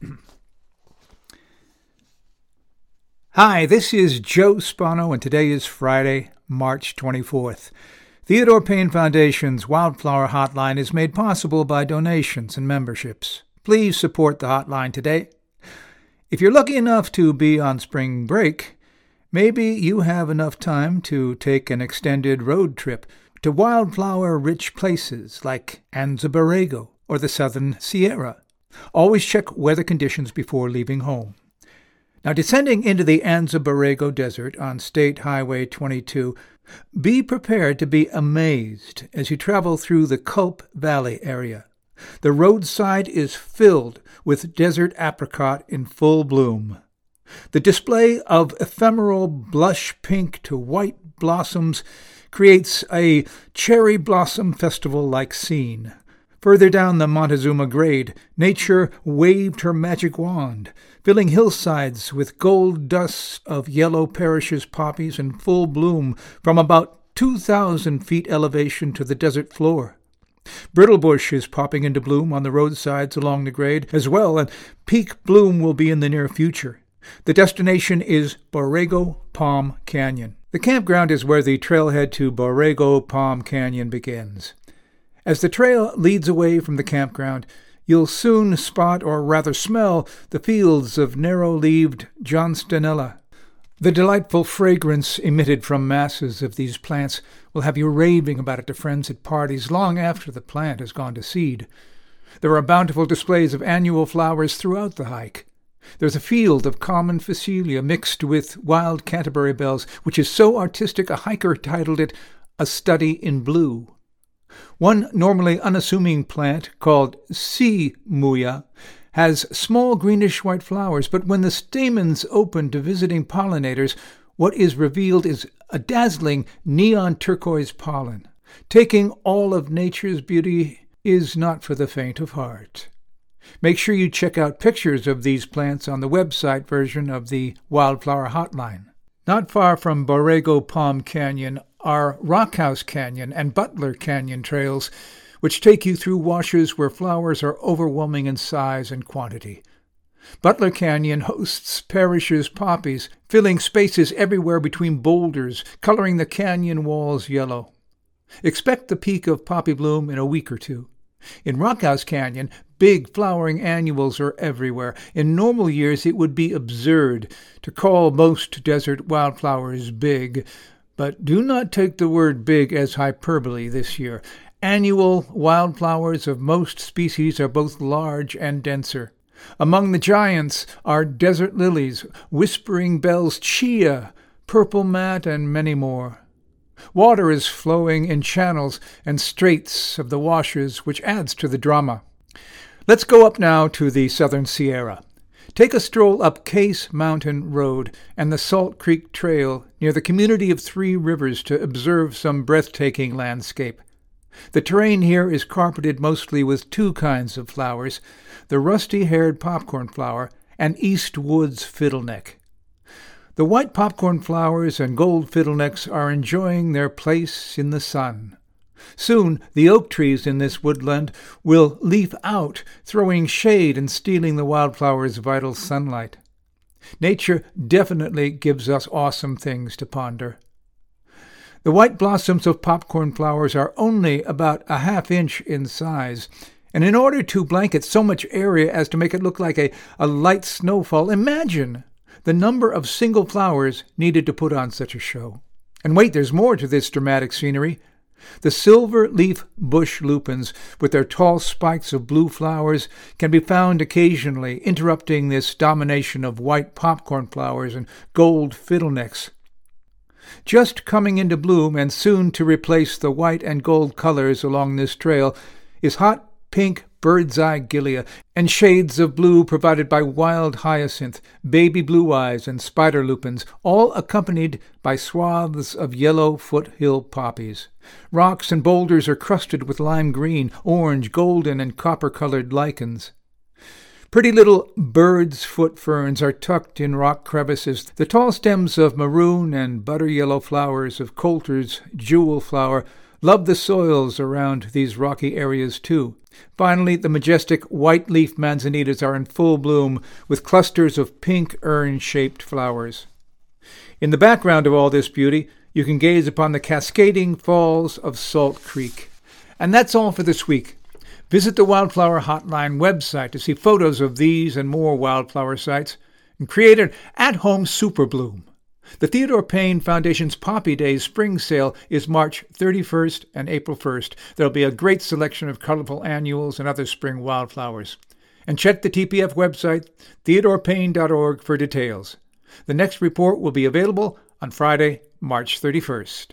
Hi, this is Joe Spano, and today is Friday, March 24th. Theodore Payne Foundation's Wildflower Hotline is made possible by donations and memberships. Please support the hotline today. If you're lucky enough to be on spring break, maybe you have enough time to take an extended road trip to wildflower rich places like Anza Borrego or the Southern Sierra. Always check weather conditions before leaving home. Now, descending into the Anza Borrego Desert on State Highway 22, be prepared to be amazed as you travel through the Culp Valley area. The roadside is filled with desert apricot in full bloom. The display of ephemeral blush pink to white blossoms creates a cherry blossom festival like scene. Further down the Montezuma grade, nature waved her magic wand, filling hillsides with gold dust of yellow Parrish's poppies in full bloom from about 2,000 feet elevation to the desert floor. Brittlebush is popping into bloom on the roadsides along the grade as well, and peak bloom will be in the near future. The destination is Borrego Palm Canyon. The campground is where the trailhead to Borrego Palm Canyon begins. As the trail leads away from the campground, you'll soon spot, or rather smell, the fields of narrow leaved Johnstonella. The delightful fragrance emitted from masses of these plants will have you raving about it to friends at parties long after the plant has gone to seed. There are bountiful displays of annual flowers throughout the hike. There's a field of common phacelia mixed with wild Canterbury bells, which is so artistic a hiker titled it A Study in Blue. One normally unassuming plant, called sea muya, has small greenish white flowers, but when the stamens open to visiting pollinators, what is revealed is a dazzling neon turquoise pollen. Taking all of nature's beauty is not for the faint of heart. Make sure you check out pictures of these plants on the website version of the Wildflower Hotline. Not far from Borrego Palm Canyon are Rockhouse Canyon and Butler Canyon trails which take you through washes where flowers are overwhelming in size and quantity. Butler Canyon hosts Parrish's poppies, filling spaces everywhere between boulders, coloring the canyon walls yellow. Expect the peak of poppy bloom in a week or two. In Rockhouse Canyon, big flowering annuals are everywhere. In normal years, it would be absurd to call most desert wildflowers big, but do not take the word big as hyperbole this year. Annual wildflowers of most species are both large and denser. Among the giants are desert lilies, whispering bells, chia, purple mat, and many more. Water is flowing in channels and straits of the washes, which adds to the drama. Let's go up now to the southern Sierra. Take a stroll up Case Mountain Road and the Salt Creek Trail near the community of Three Rivers to observe some breathtaking landscape. The terrain here is carpeted mostly with two kinds of flowers the rusty haired popcorn flower and Eastwood's fiddleneck. The white popcorn flowers and gold fiddlenecks are enjoying their place in the sun. Soon the oak trees in this woodland will leaf out, throwing shade and stealing the wildflower's vital sunlight. Nature definitely gives us awesome things to ponder. The white blossoms of popcorn flowers are only about a half inch in size, and in order to blanket so much area as to make it look like a, a light snowfall, imagine the number of single flowers needed to put on such a show. And wait, there's more to this dramatic scenery. The silver leaf bush lupins, with their tall spikes of blue flowers, can be found occasionally interrupting this domination of white popcorn flowers and gold fiddlenecks. Just coming into bloom and soon to replace the white and gold colors along this trail is hot pink bird's eye gilia and shades of blue provided by wild hyacinth, baby blue eyes, and spider lupins, all accompanied by swaths of yellow foothill poppies. Rocks and boulders are crusted with lime green, orange, golden, and copper colored lichens. Pretty little bird's foot ferns are tucked in rock crevices. The tall stems of maroon and butter yellow flowers of Coulter's jewel flower Love the soils around these rocky areas too. Finally, the majestic white leaf manzanitas are in full bloom with clusters of pink urn shaped flowers. In the background of all this beauty, you can gaze upon the cascading falls of Salt Creek. And that's all for this week. Visit the Wildflower Hotline website to see photos of these and more wildflower sites and create an at home super bloom. The Theodore Payne Foundation's Poppy Days spring sale is March 31st and April 1st. There'll be a great selection of colorful annuals and other spring wildflowers. And check the TPF website, theodorepayne.org, for details. The next report will be available on Friday, March 31st.